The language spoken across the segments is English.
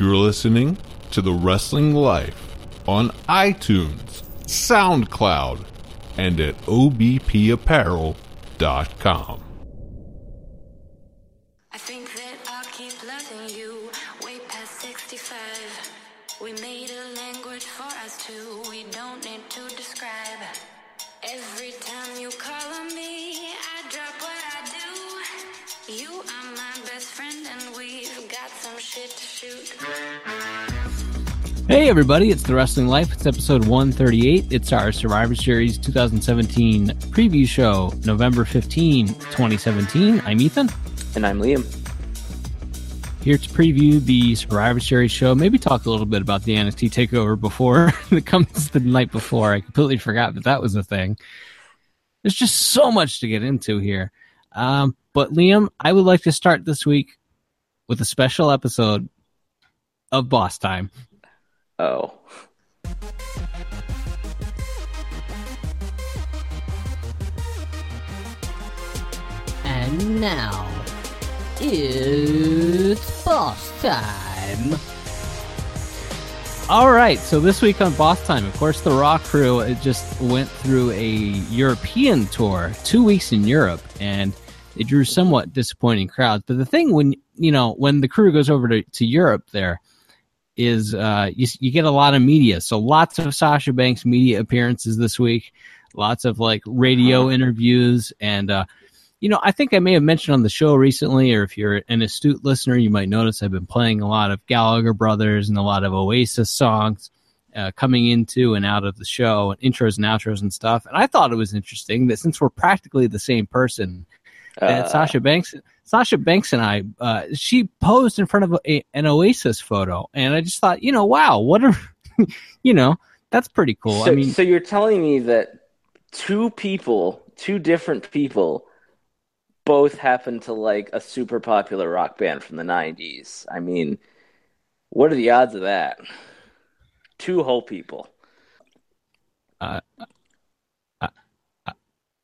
You're listening to The Wrestling Life on iTunes, SoundCloud, and at obpapparel.com. Hey everybody, it's The Wrestling Life. It's episode 138. It's our Survivor Series 2017 preview show, November 15, 2017. I'm Ethan, And I'm Liam. here to preview the Survivor Series show. Maybe talk a little bit about the NXT takeover before it comes the night before. I completely forgot that that was a thing. There's just so much to get into here. Um, but Liam, I would like to start this week with a special episode of Boss Time. Oh. And now, it's boss time. All right, so this week on Boss Time, of course, the Raw crew it just went through a European tour, two weeks in Europe, and it drew somewhat disappointing crowds. But the thing when you know when the crew goes over to, to Europe, there is uh, you you get a lot of media, so lots of Sasha Banks media appearances this week, lots of like radio interviews, and uh, you know, I think I may have mentioned on the show recently, or if you're an astute listener, you might notice I've been playing a lot of Gallagher Brothers and a lot of Oasis songs uh, coming into and out of the show, and intros and outros and stuff. And I thought it was interesting that since we're practically the same person, that Uh, Sasha Banks, Sasha Banks and I, uh, she posed in front of a, an Oasis photo, and I just thought, you know, wow, what a, you know, that's pretty cool. So, I mean, so you're telling me that two people, two different people, both happen to like a super popular rock band from the 90s. I mean, what are the odds of that? Two whole people.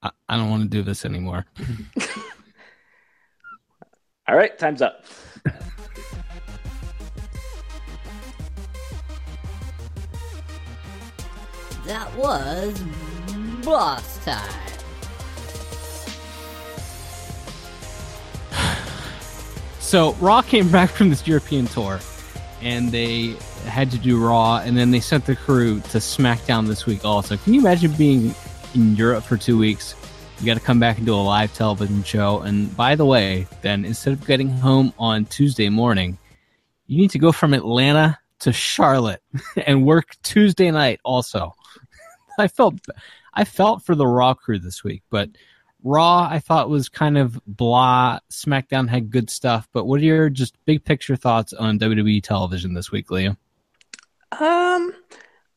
I, I don't want to do this anymore. All right, time's up. That was boss time. So Raw came back from this European tour, and they had to do Raw, and then they sent the crew to SmackDown this week. Also, can you imagine being in Europe for two weeks? You got to come back and do a live television show. And by the way, then instead of getting home on Tuesday morning, you need to go from Atlanta to Charlotte and work Tuesday night. Also, I felt I felt for the Raw crew this week, but Raw I thought was kind of blah. SmackDown had good stuff, but what are your just big picture thoughts on WWE television this week, Liam? Um,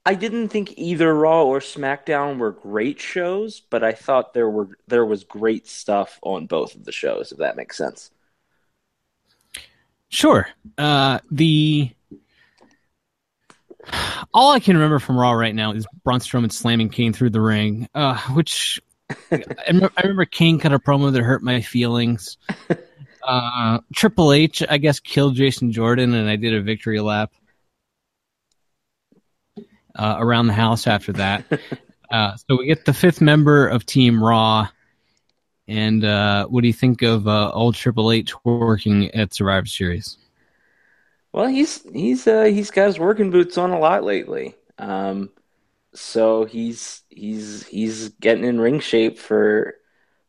I didn't think either Raw or SmackDown were great shows, but I thought there were there was great stuff on both of the shows, if that makes sense. Sure. Uh, the all I can remember from Raw right now is Braun Strowman slamming Kane through the ring, uh, which I remember, Kane cut a promo that hurt my feelings. Uh, Triple H, I guess, killed Jason Jordan, and I did a victory lap uh, around the house after that. uh, so we get the fifth member of Team Raw. And uh, what do you think of uh, old Triple H working at Survivor Series? Well, he's he's uh, he's got his working boots on a lot lately. Um, so he's he's he's getting in ring shape for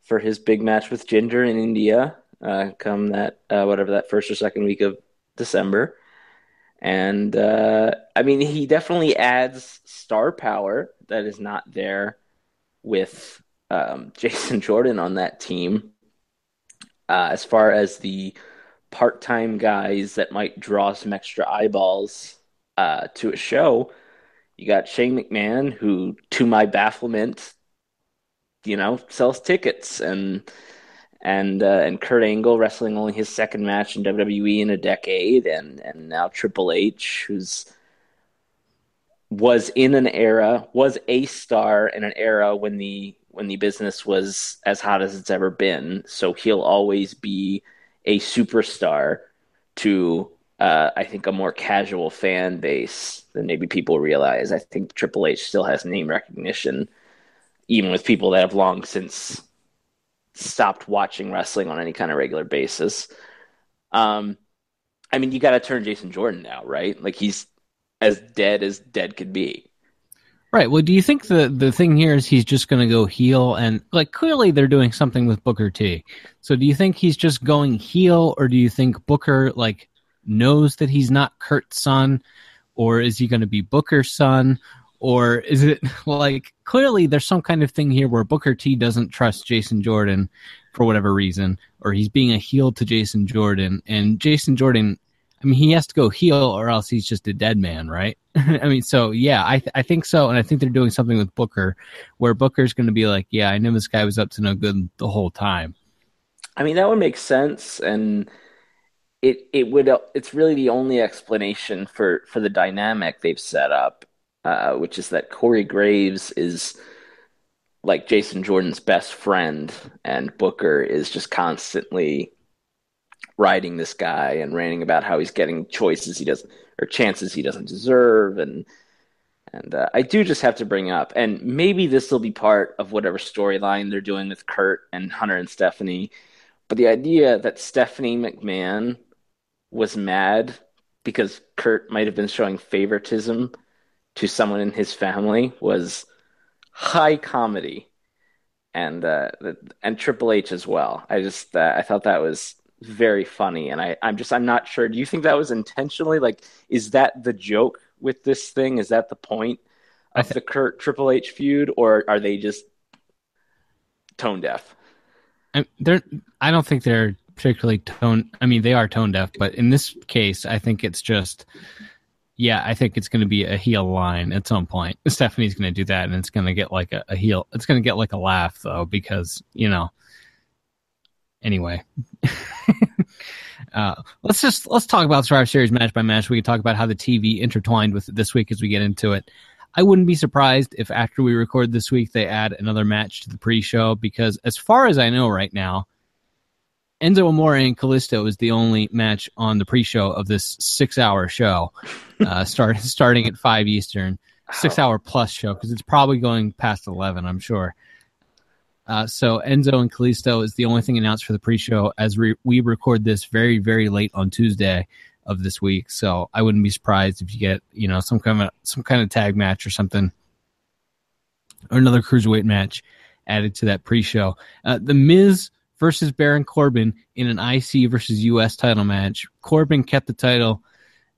for his big match with Jinder in India. Uh, come that uh, whatever that first or second week of December, and uh, I mean he definitely adds star power that is not there with um, Jason Jordan on that team. Uh, as far as the part-time guys that might draw some extra eyeballs uh, to a show. You got Shane McMahon, who, to my bafflement, you know, sells tickets, and and uh, and Kurt Angle wrestling only his second match in WWE in a decade, and and now Triple H, who's was in an era, was a star in an era when the when the business was as hot as it's ever been. So he'll always be a superstar to uh, I think, a more casual fan base than maybe people realize. I think Triple H still has name recognition, even with people that have long since stopped watching wrestling on any kind of regular basis. Um, I mean, you got to turn Jason Jordan now, right? Like he's as dead as dead could be. Right. Well, do you think the the thing here is he's just going to go heel and like clearly they're doing something with Booker T. So do you think he's just going heel or do you think Booker like knows that he's not Kurt's son or is he going to be Booker's son or is it like clearly there's some kind of thing here where Booker T doesn't trust Jason Jordan for whatever reason or he's being a heel to Jason Jordan and Jason Jordan I mean, he has to go heel or else he's just a dead man, right? I mean, so yeah, I th- I think so, and I think they're doing something with Booker, where Booker's going to be like, yeah, I knew this guy was up to no good the whole time. I mean, that would make sense, and it it would it's really the only explanation for for the dynamic they've set up, uh, which is that Corey Graves is like Jason Jordan's best friend, and Booker is just constantly riding this guy and ranting about how he's getting choices he doesn't or chances he doesn't deserve and and uh, I do just have to bring up and maybe this will be part of whatever storyline they're doing with Kurt and Hunter and Stephanie but the idea that Stephanie McMahon was mad because Kurt might have been showing favoritism to someone in his family was high comedy and uh, and Triple H as well. I just uh, I thought that was very funny and I, i'm just i'm not sure. Do you think that was intentionally like is that the joke with this thing? Is that the point of th- the kurt triple h feud or are they just tone deaf? I, they're i don't think they're particularly tone i mean they are tone deaf but in this case i think it's just yeah i think it's going to be a heel line at some point stephanie's going to do that and it's going to get like a, a heel it's going to get like a laugh though because you know anyway uh, let's just let's talk about Survivor Series match by match. We can talk about how the TV intertwined with this week as we get into it. I wouldn't be surprised if after we record this week they add another match to the pre-show because, as far as I know right now, Enzo Amore and Kalisto is the only match on the pre-show of this six-hour show, uh, start starting at five Eastern, six-hour plus show because it's probably going past eleven. I'm sure. Uh, so Enzo and Kalisto is the only thing announced for the pre-show as re- we record this very, very late on Tuesday of this week. So I wouldn't be surprised if you get, you know, some kind of some kind of tag match or something, or another cruiserweight match added to that pre-show. Uh, the Miz versus Baron Corbin in an IC versus US title match. Corbin kept the title.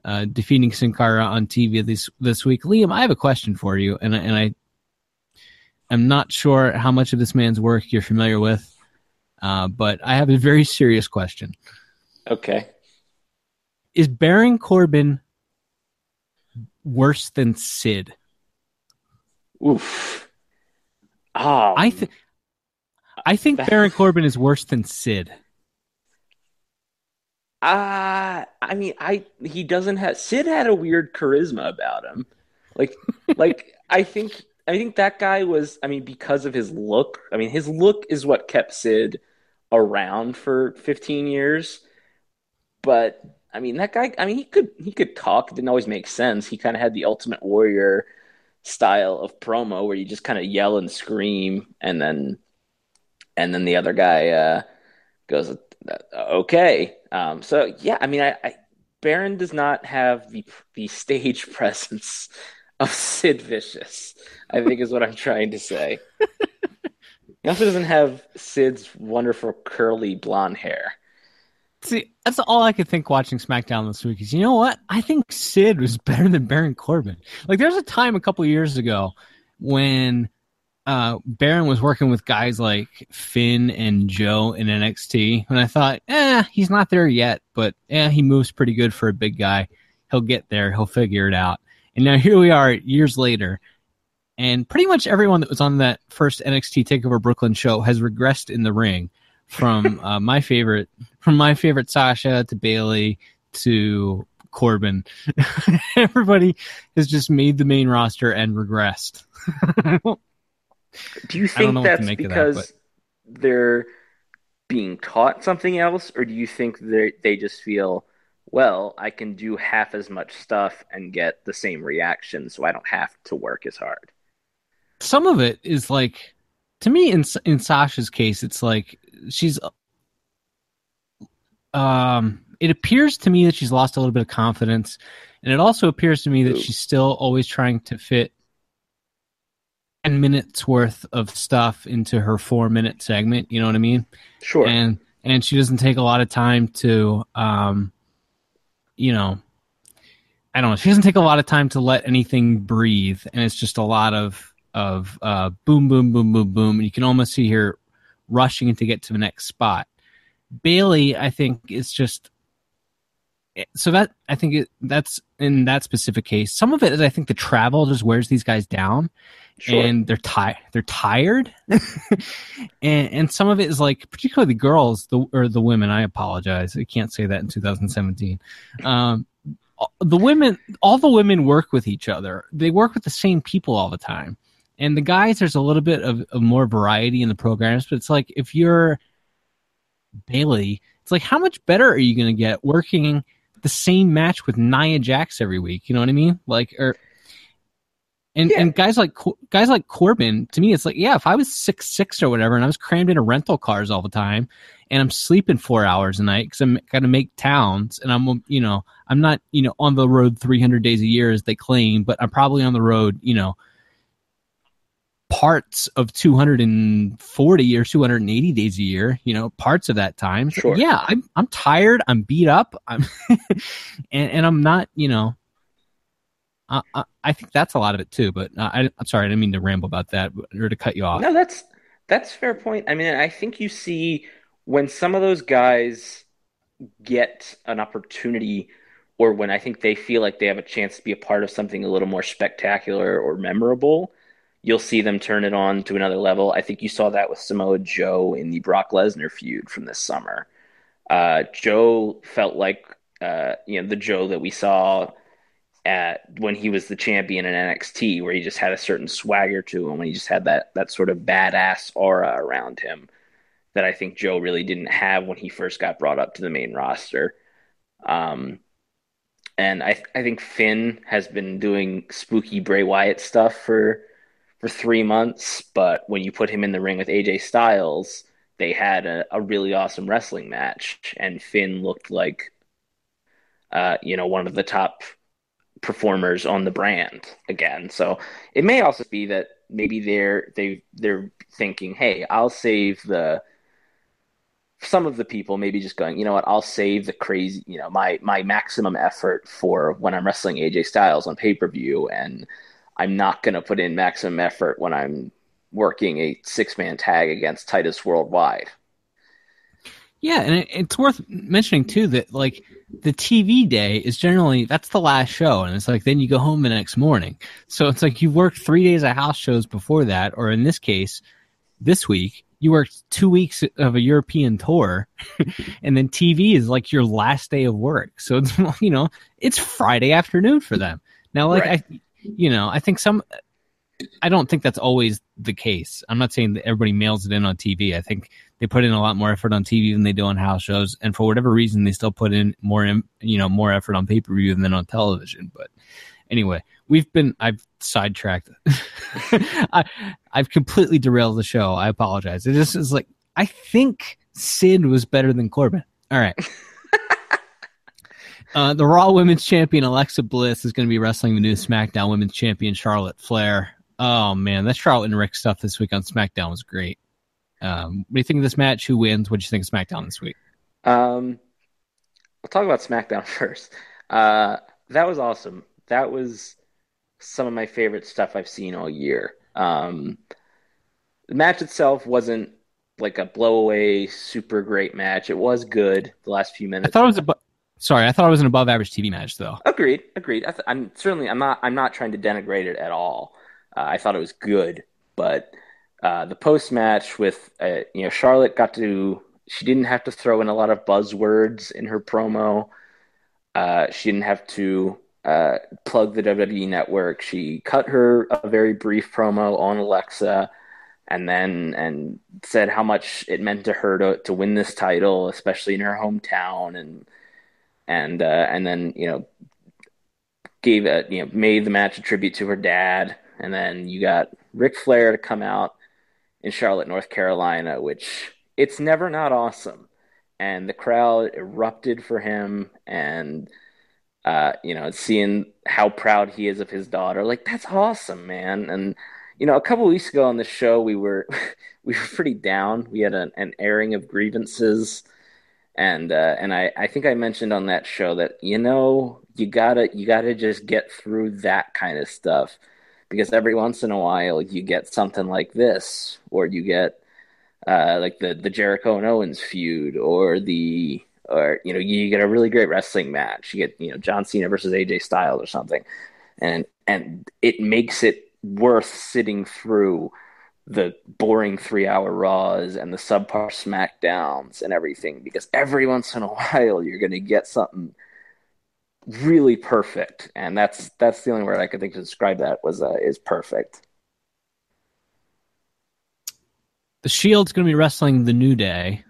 Uh, defeating Sin Cara on TV this this week. Liam, I have a question for you, and and I I'm not sure how much of this man's work you're familiar with, uh, but I have a very serious question. Okay. Is Baron Corbin worse than Sid? Oof. Oh, I think I think Baron Corbin is worse than Sid. Uh I mean, I he doesn't have Sid had a weird charisma about him. Like, like I think I think that guy was, I mean, because of his look. I mean, his look is what kept Sid around for 15 years. But I mean, that guy, I mean, he could he could talk. It didn't always make sense. He kind of had the Ultimate Warrior style of promo where you just kind of yell and scream, and then and then the other guy uh, goes, "Okay." Um, so yeah, I mean, I, I Baron does not have the the stage presence of Sid Vicious, I think is what I'm trying to say. he also doesn't have Sid's wonderful curly blonde hair. See, that's all I could think watching SmackDown this week is, you know what? I think Sid was better than Baron Corbin. Like, there's a time a couple years ago when uh, Baron was working with guys like Finn and Joe in NXT, and I thought, eh, he's not there yet, but eh, he moves pretty good for a big guy. He'll get there. He'll figure it out. And now here we are years later, and pretty much everyone that was on that first NXT Takeover Brooklyn show has regressed in the ring, from uh, my favorite, from my favorite Sasha to Bayley to Corbin. Everybody has just made the main roster and regressed. do you think that's because that, they're being taught something else, or do you think they they just feel well, I can do half as much stuff and get the same reaction, so I don't have to work as hard. Some of it is like, to me, in in Sasha's case, it's like she's. Um, it appears to me that she's lost a little bit of confidence, and it also appears to me that Ooh. she's still always trying to fit 10 minutes worth of stuff into her four minute segment. You know what I mean? Sure. and and she doesn't take a lot of time to um you know i don't know she doesn't take a lot of time to let anything breathe and it's just a lot of of uh boom boom boom boom boom and you can almost see her rushing to get to the next spot bayley i think is just so that i think it, that's in that specific case some of it is i think the travel just wears these guys down sure. and they're tired. They're tired, and and some of it is like, particularly the girls, the or the women. I apologize, I can't say that in 2017. Um, the women, all the women work with each other. They work with the same people all the time, and the guys, there's a little bit of, of more variety in the programs. But it's like if you're Bayley, it's like how much better are you going to get working the same match with Nia Jax every week? You know what I mean? Like or and Yeah. and guys like guys like Corbin, to me, it's like yeah, if I was six six or whatever, and I was crammed into rental cars all the time, and I'm sleeping four hours a night because I'm to make towns, and I'm you know I'm not you know on the road 300 days a year as they claim, but I'm probably on the road you know parts of 240 or 280 days a year you know parts of that time So, Sure. yeah i'm i'm tired i'm beat up i'm and, and i'm not you know I, I, I think that's a lot of it too but I, i'm sorry i didn't mean to ramble about that or to cut you off No, that's that's fair point. I mean, I think you see when some of those guys get an opportunity or when I think they feel like they have a chance to be a part of something a little more spectacular or memorable, you'll see them turn it on to another level. I think you saw that with Samoa Joe in the Brock Lesnar feud from this summer. Uh, Joe felt like uh, you know the Joe that we saw at when he was the champion in NXT, where he just had a certain swagger to him, when he just had that that sort of badass aura around him that I think Joe really didn't have when he first got brought up to the main roster. Um, and I I think Finn has been doing spooky Bray Wyatt stuff for for three months, but when you put him in the ring with AJ Styles, they had a, a really awesome wrestling match, and Finn looked like uh, you know one of the top performers on the brand again. So it may also be that maybe they're they they're thinking, hey, I'll save the some of the people maybe just going, you know what, I'll save the crazy, you know, my my maximum effort for when I'm wrestling AJ Styles on pay per view, and I'm not going to put in maximum effort when I'm working a six man tag against Titus Worldwide. Yeah, and it, it's worth mentioning too that like the TV day is generally that's the last show, and it's like then you go home the next morning. So it's like you've worked three days of house shows before that, or in this case, this week you worked two weeks of a European tour, and then TV is like your last day of work. So it's you know it's Friday afternoon for them now. Like Right. I, you know, I think some. I don't think that's always the case. I'm not saying that everybody mails it in on TV. I think they put in a lot more effort on TV than they do on house shows, and for whatever reason, they still put in more, you know, more effort on pay per view than on television. But anyway, we've been I've sidetracked. I, I've completely derailed the show. I apologize. It just is like I think Sid was better than Corbin. All right. Uh, the Raw Women's Champion Alexa Bliss is going to be wrestling the new SmackDown Women's Champion Charlotte Flair. Oh man, that Charlotte and Rick stuff this week on SmackDown was great. Um, what do you think of this match? Who wins? What do you think of SmackDown this week? Um, I'll talk about SmackDown first. Uh, that was awesome. That was some of my favorite stuff I've seen all year. Um, the match itself wasn't like a blowaway, super great match. It was good the last few minutes. I thought it was a. Sorry, I thought it was an above average TV match though. Agreed, agreed. I I'm certainly I'm not I'm not trying to denigrate it at all. Uh, I thought it was good, but uh, the post match with uh, you know Charlotte got to she didn't have to throw in a lot of buzzwords in her promo. Uh, she didn't have to uh, plug the WWE network. She cut her a very brief promo on Alexa, and then and said how much it meant to her to to win this title, especially in her hometown, and and uh, and then you know gave a you know made the match a tribute to her dad, and then you got Ric Flair to come out in Charlotte, North Carolina, which it's never not awesome, and the crowd erupted for him, and uh, you know seeing how proud he is of his daughter, like that's awesome, man, and you know, a couple weeks ago on the show, we were we were pretty down. We had an, an airing of grievances, and uh, and I, I think I mentioned on that show that you know you gotta you gotta just get through that kind of stuff because every once in a while you get something like this, or you get uh, like the the Jericho and Owens feud, or the or you know you get a really great wrestling match. You get you know John Cena versus AJ Styles or something, and and it makes it worth sitting through the boring three hour Raws and the subpar SmackDowns and everything because every once in a while you're going to get something really perfect, and that's that's the only word I could think to describe that was uh, is perfect. The Shield's going to be wrestling the New Day.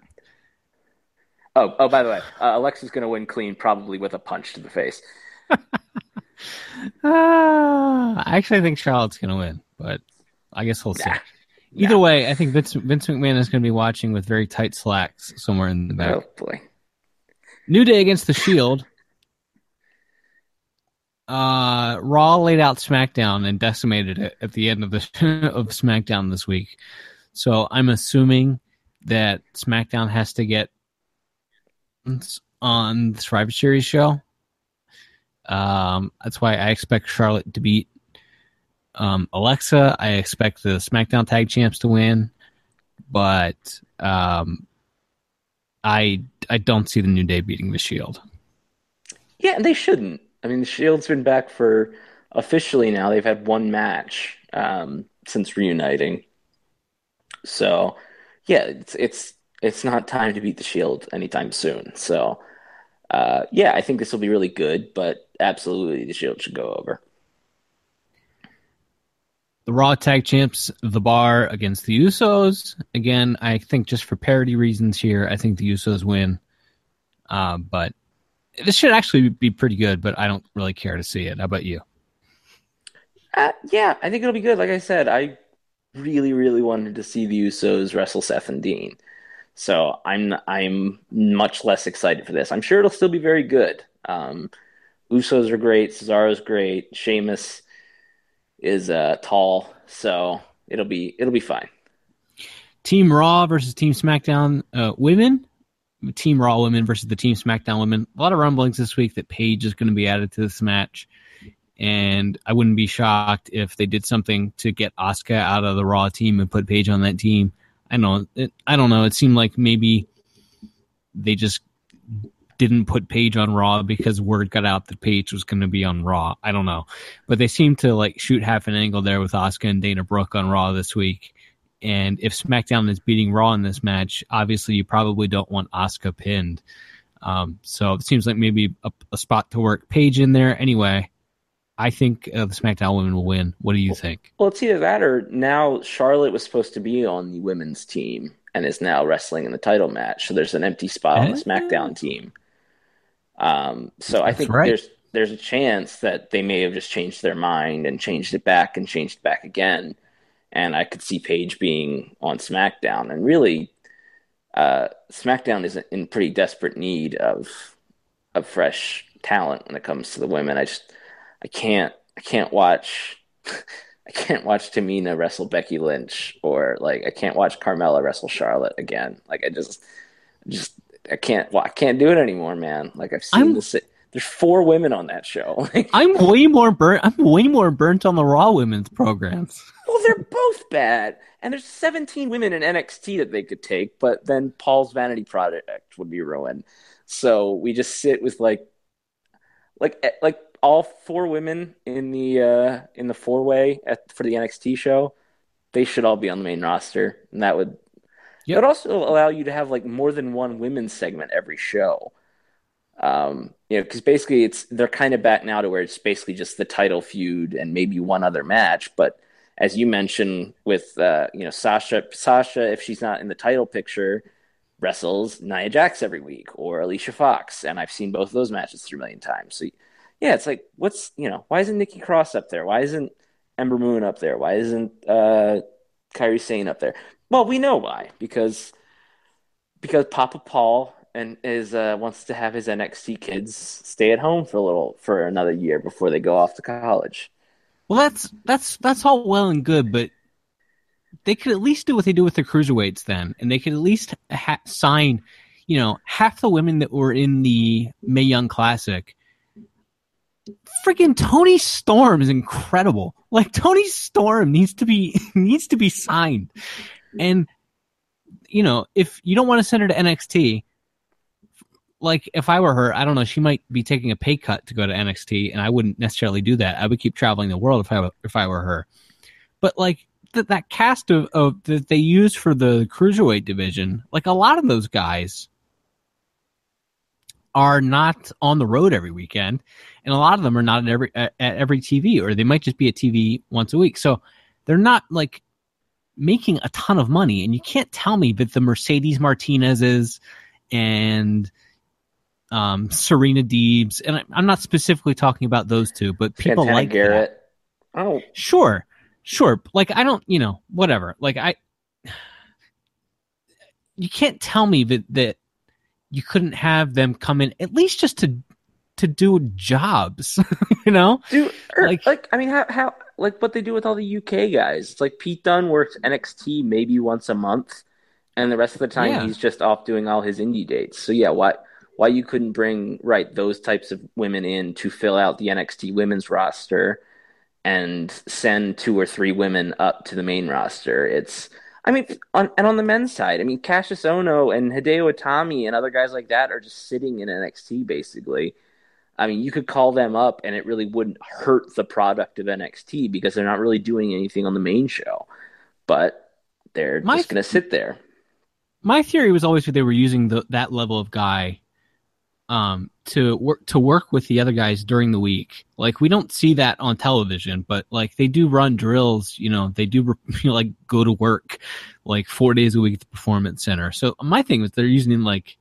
Oh, oh! By the way, uh, Alexa's going to win clean, probably with a punch to the face. Ah, I actually think Charlotte's going to win, but I guess we'll see. Nah. Either way, I think Vince, Vince McMahon is going to be watching with very tight slacks somewhere in the back. Oh boy! New Day against the Shield. Uh, Raw laid out SmackDown and decimated it at the end of the of SmackDown this week. So I'm assuming that SmackDown has to get on the Survivor Series show. Um, that's why I expect Charlotte to beat um, Alexa. I expect the SmackDown Tag Champs to win, but um, I I don't see the New Day beating the Shield. Yeah, they shouldn't. I mean, the Shield's been back for officially now. They've had one match um, since reuniting. So, yeah, it's it's it's not time to beat the Shield anytime soon. So, uh, yeah, I think this will be really good, but absolutely the Shield should go over. The Raw Tag Champs, The Bar against the Usos. Again, I think just for parity reasons here, I think the Usos win. Uh, but this should actually be pretty good, but I don't really care to see it. How about you? Uh, yeah, I think it'll be good. Like I said, I really, really wanted to see the Usos wrestle Seth and Dean. So I'm I'm much less excited for this. I'm sure it'll still be very good. Um, Usos are great. Cesaro's great. Sheamus is uh, tall, so it'll be it'll be fine. Team Raw versus Team SmackDown uh, women. Team Raw women versus the Team SmackDown women. A lot of rumblings this week that Paige is going to be added to this match, and I wouldn't be shocked if they did something to get Asuka out of the Raw team and put Paige on that team. I know. It, I don't know. It seemed like maybe they just didn't put Paige on Raw because word got out that Paige was going to be on Raw. I don't know, but they seem to like shoot half an angle there with Asuka and Dana Brooke on Raw this week. And if SmackDown is beating Raw in this match, obviously you probably don't want Asuka pinned. Um, so it seems like maybe a, a, spot to work Paige in there. Anyway, I think uh, the SmackDown women will win. What do you think? Well, it's either that or now Charlotte was supposed to be on the women's team and is now wrestling in the title match. So there's an empty spot on the SmackDown team. Um, so I think right. there's there's a chance that they may have just changed their mind and changed it back and changed it back again. And I could see Paige being on SmackDown. And really, uh, SmackDown is in pretty desperate need of of fresh talent when it comes to the women. I just I can't I can't watch I can't watch Tamina wrestle Becky Lynch or like I can't watch Carmella wrestle Charlotte again. Like I just just I can't well, I can't do it anymore, man. Like I've seen I'm- this there's four women on that show. Like, I'm way more burnt. I'm way more burnt on the Raw women's programs. well, they're both bad. And there's 17 women in NXT that they could take, but then Paul's Vanity Project would be ruined. So we just sit with like like eh, like all four women in the uh in the four way at for the NXT show, they should all be on the main roster, and that would Yep. it also allow you to have like more than one women's segment every show. Um, you know, because basically it's they're kind of back now to where it's basically just the title feud and maybe one other match. But as you mentioned with uh, you know Sasha, Sasha, if she's not in the title picture, wrestles Nia Jax every week or Alicia Fox, and I've seen both of those matches three million times. So yeah, it's like what's you know why isn't Nikki Cross up there? Why isn't Ember Moon up there? Why isn't uh, Kairi Sane up there? Well, we know why because because Papa Paul and is uh, wants to have his NXT kids stay at home for a little for another year before they go off to college. Well, that's that's that's all well and good, but they could at least do what they do with the cruiserweights then, and they could at least ha- sign, you know, half the women that were in the Mae Young Classic. Freaking Toni Storm is incredible. Like Toni Storm needs to be needs to be signed, and you know, if you don't want to send her to NXT, like if I were her, I don't know, she might be taking a pay cut to go to NXT, and I wouldn't necessarily do that. I would keep traveling the world if I if I were her. But like that that cast of, of that they use for the cruiserweight division, like a lot of those guys are not on the road every weekend, and a lot of them are not at every at, at every TV, or they might just be at TV once a week. So they're not like making a ton of money, and you can't tell me that the Mercedes Martinezes and um, Serena Deebs, and I, I'm not specifically talking about those two, but people Santana like that. Garrett. Oh, Sure, sure. Like I don't, you know, whatever. Like I, you can't tell me that that you couldn't have them come in at least just to to do jobs. you know, dude, or, Like- like, I mean, how how like what they do with all the UK guys? It's like Pete Dunne works NXT maybe once a month, and the rest of the time Yeah. he's just off doing all his indie dates. So yeah, why why you couldn't bring right those types of women in to fill out the NXT women's roster and send two or three women up to the main roster? It's I mean, on, and on the men's side, I mean, Kassius Ohno and Hideo Itami and other guys like that are just sitting in NXT basically. I mean, you could call them up and it really wouldn't hurt the product of NXT because they're not really doing anything on the main show. But they're My just going to sit there. my theory was always that they were using the, that level of guy um, to work to work with the other guys during the week. Like we don't see that on television, but like they do run drills. You know, they do you know, like go to work like four days a week at the performance center. So my thing was they're using like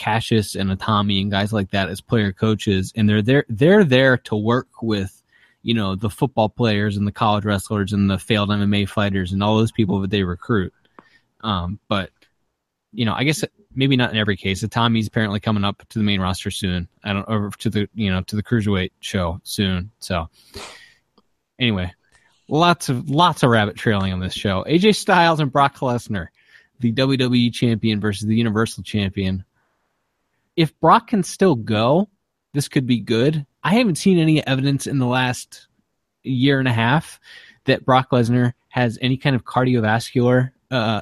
Kassius and Itami and guys like that as player coaches, and they're there they're there to work with you know the football players and the college wrestlers and the failed MMA fighters and all those people that they recruit. Um, but you know, I guess maybe not in every case. Tommy's apparently coming up to the main roster soon. I don't or to the you know to the cruiserweight show soon. So anyway, lots of lots of rabbit trailing on this show. AJ Styles and Brock Lesnar, the WWE champion versus the Universal champion. If Brock can still go, this could be good. I haven't seen any evidence in the last year and a half that Brock Lesnar has any kind of cardiovascular uh,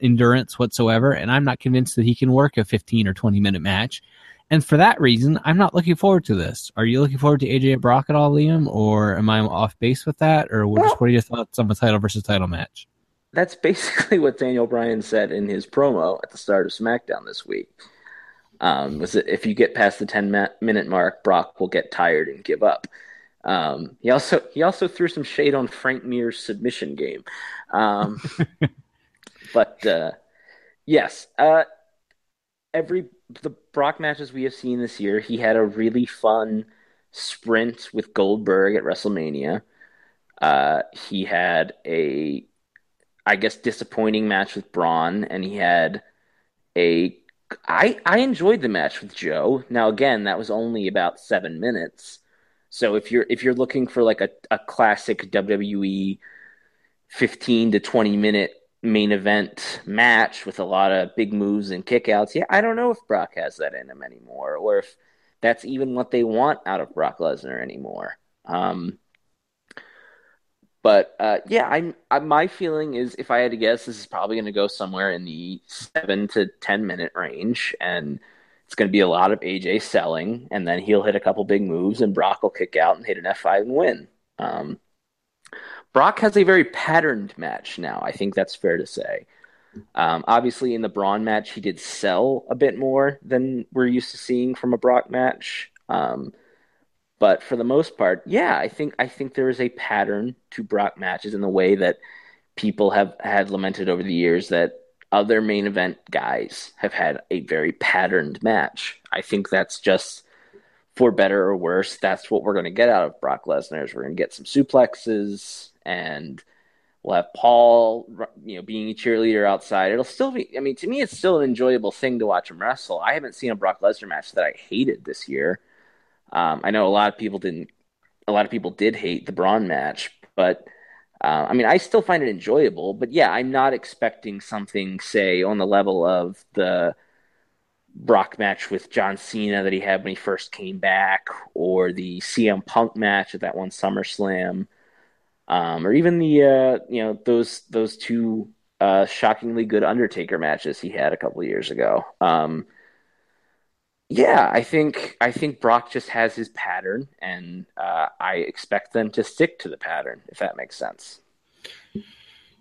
endurance whatsoever, and I'm not convinced that he can work a 15 or 20 minute match. And for that reason, I'm not looking forward to this. Are you looking forward to AJ Brock at all, Liam, or am I off base with that? Or what, Well- what are your thoughts on the title versus title match? That's basically what Daniel Bryan said in his promo at the start of SmackDown this week. Um, was that if you get past the 10 ma- minute mark, Brock will get tired and give up. Um, he also he also threw some shade on Frank Mir's submission game. Um, but uh, yes, uh, every the Brock matches we have seen this year, he had a really fun sprint with Goldberg at WrestleMania. Uh, he had a, I guess, disappointing match with Braun, and he had a. I I enjoyed the match with Joe. Now again, that was only about seven minutes. So if you're if you're looking for like a, a classic WWE fifteen to twenty minute main event match with a lot of big moves and kickouts, yeah, I don't know if Brock has that in him anymore, or if that's even what they want out of Brock Lesnar anymore. Um, but uh, yeah, I'm, I, my feeling is if I had to guess, this is probably going to go somewhere in the seven to ten minute range, and it's going to be a lot of AJ selling, and then he'll hit a couple big moves, and Brock will kick out and hit an F5 and win. Um, Brock has a very patterned match now. I think that's fair to say. Um, obviously, in the Braun match, he did sell a bit more than we're used to seeing from a Brock match. Um, but for the most part, yeah, I think I think there is a pattern to Brock matches in the way that people have had lamented over the years that other main event guys have had a very patterned match. I think that's just for better or worse. That's what we're going to get out of Brock Lesnar. We're going to get some suplexes and we'll have Paul, you know, being a cheerleader outside. It'll still be. I mean, to me, it's still an enjoyable thing to watch him wrestle. I haven't seen a Brock Lesnar match that I hated this year. Um, I know a lot of people didn't. A lot of people did hate the Braun match, but uh, I mean, I still find it enjoyable. But yeah, I'm not expecting something, say, on the level of the Brock match with John Cena that he had when he first came back, or the CM Punk match at that one SummerSlam um, or even the uh, you know those those two uh, shockingly good Undertaker matches he had a couple years ago. Um, yeah, I think I think Brock just has his pattern, and uh, I expect them to stick to the pattern. If that makes sense.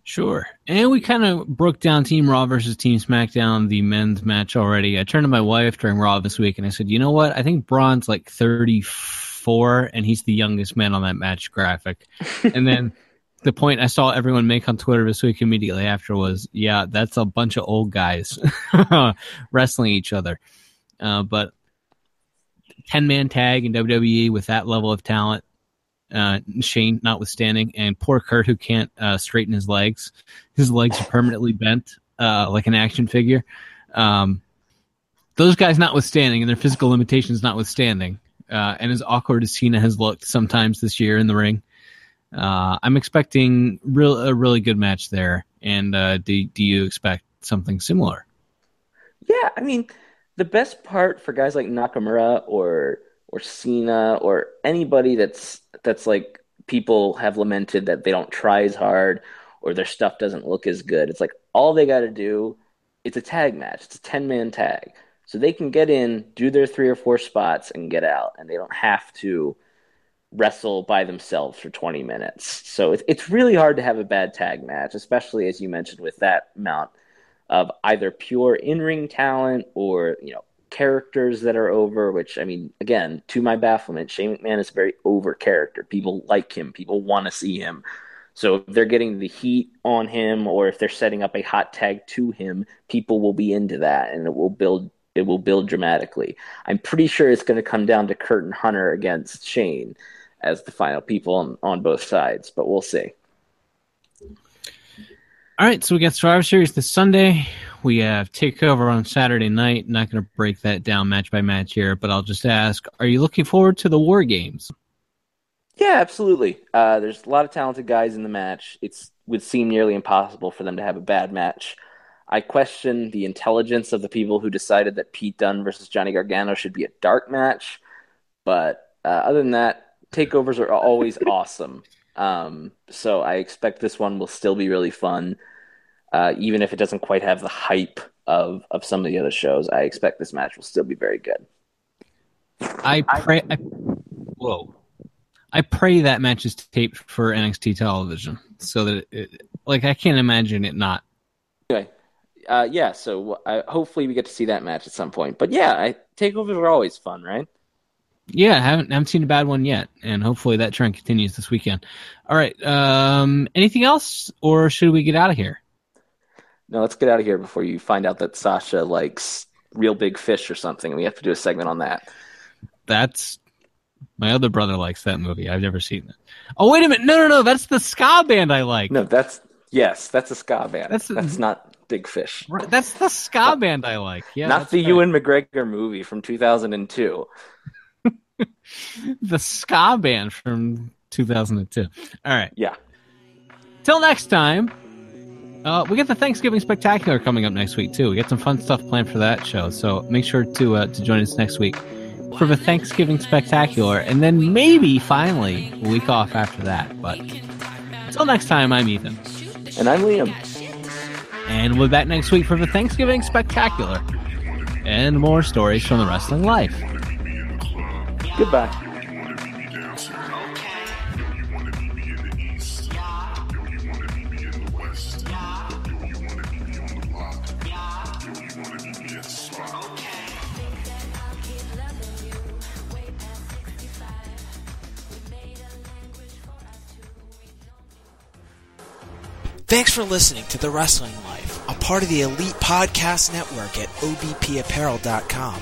Sure. And we kind of broke down Team Raw versus Team SmackDown, the men's match already. I turned to my wife during Raw this week and I said, you know what? I think Braun's like 34 and he's the youngest man on that match graphic. and then the point I saw everyone make on Twitter this week immediately after was, yeah, that's a bunch of old guys wrestling each other. Uh, but 10 man tag in WWE with that level of talent, uh, Shane notwithstanding, and poor Kurt who can't uh, straighten his legs. His legs are permanently bent uh, like an action figure. Um, those guys notwithstanding and their physical limitations notwithstanding, uh, and as awkward as Cena has looked sometimes this year in the ring, uh, I'm expecting real a really good match there. And do do you expect something similar? Yeah, I mean, the best part for guys like Nakamura or or Cena or anybody that's that's like people have lamented that they don't try as hard or their stuff doesn't look as good. It's like all they got to do. It's a tag match. It's a ten man tag. So they can get in, do their three or four spots, and get out, and they don't have to wrestle by themselves for 20 minutes. So it's it's really hard to have a bad tag match, especially as you mentioned with that amount of either pure in-ring talent or you know characters that are over. Which I mean, again, to my bafflement, Shane McMahon is a very over character. People like him. People want to see him. So if they're getting the heat on him, or if they're setting up a hot tag to him, people will be into that, and it will build it will build dramatically. I'm pretty sure it's going to come down to Kurt and Hunter against Shane as the final people on, on both sides, but we'll see. All right, so we got Survivor Series this Sunday. We have Takeover on Saturday night. Not going to break that down match by match here, but I'll just ask: Are you looking forward to the War Games? Yeah, absolutely. Uh, there's a lot of talented guys in the match. It would seem nearly impossible for them to have a bad match. I question the intelligence of the people who decided that Pete Dunne versus Johnny Gargano should be a dark match. But uh, other than that, takeovers are always awesome. Um, so I expect this one will still be really fun, uh, even if it doesn't quite have the hype of of some of the other shows. I expect this match will still be very good. I pray. I, whoa. I pray that match is taped for NXT television, so that it, like I can't imagine it not. Okay, uh, yeah, so uh, hopefully we get to see that match at some point. But yeah, I, takeovers are always fun, right? Yeah, I haven't haven't seen a bad one yet, and hopefully that trend continues this weekend. All right, um, anything else, or should we get out of here? No, let's get out of here before you find out that Sasha likes Reel Big Fish or something. We have to do a segment on that. That's my other brother likes that movie. I've never seen it. Oh wait a minute, no, no, no, that's the ska band I like. No, that's yes, that's a ska band. That's that's not Big Fish. Right, that's the ska band I like. Yeah, not the right. Ewan McGregor movie from 2002. the ska band from 2002. All right. Yeah. Till next time. Uh, we get the Thanksgiving Spectacular coming up next week too. We got some fun stuff planned for that show, so make sure to uh, to join us next week for the Thanksgiving Spectacular, and then maybe finally a week off after that. But until next time, I'm Ethan, and I'm Liam. And we'll be back next week for the Thanksgiving Spectacular and more stories from the wrestling life. Goodbye. Thanks for listening to The Wrestling Life a part of the Elite Podcast Network at obpapparel.com.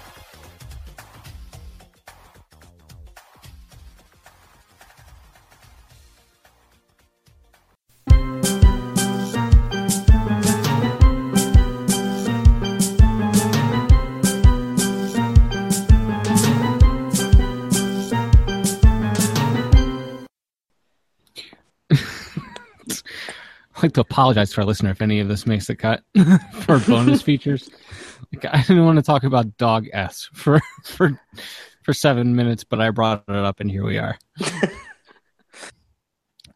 I'd like to apologize to our listener if any of this makes the cut for bonus features. Like, I didn't want to talk about dog s for for for seven minutes, but I brought it up, and here we are.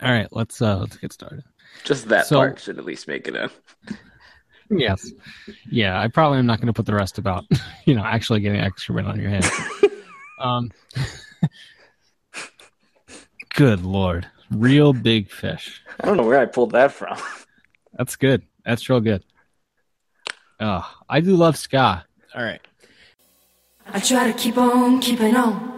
All right, let's uh let's get started. Just that So- part should at least make it in. Yes, yeah, I probably am not going to put the rest about you know actually getting excrement on your head. um, good lord, Reel Big Fish. I don't know where I pulled that from. That's good. That's real good. Oh, I do love ska. All right. I try to keep on keeping on.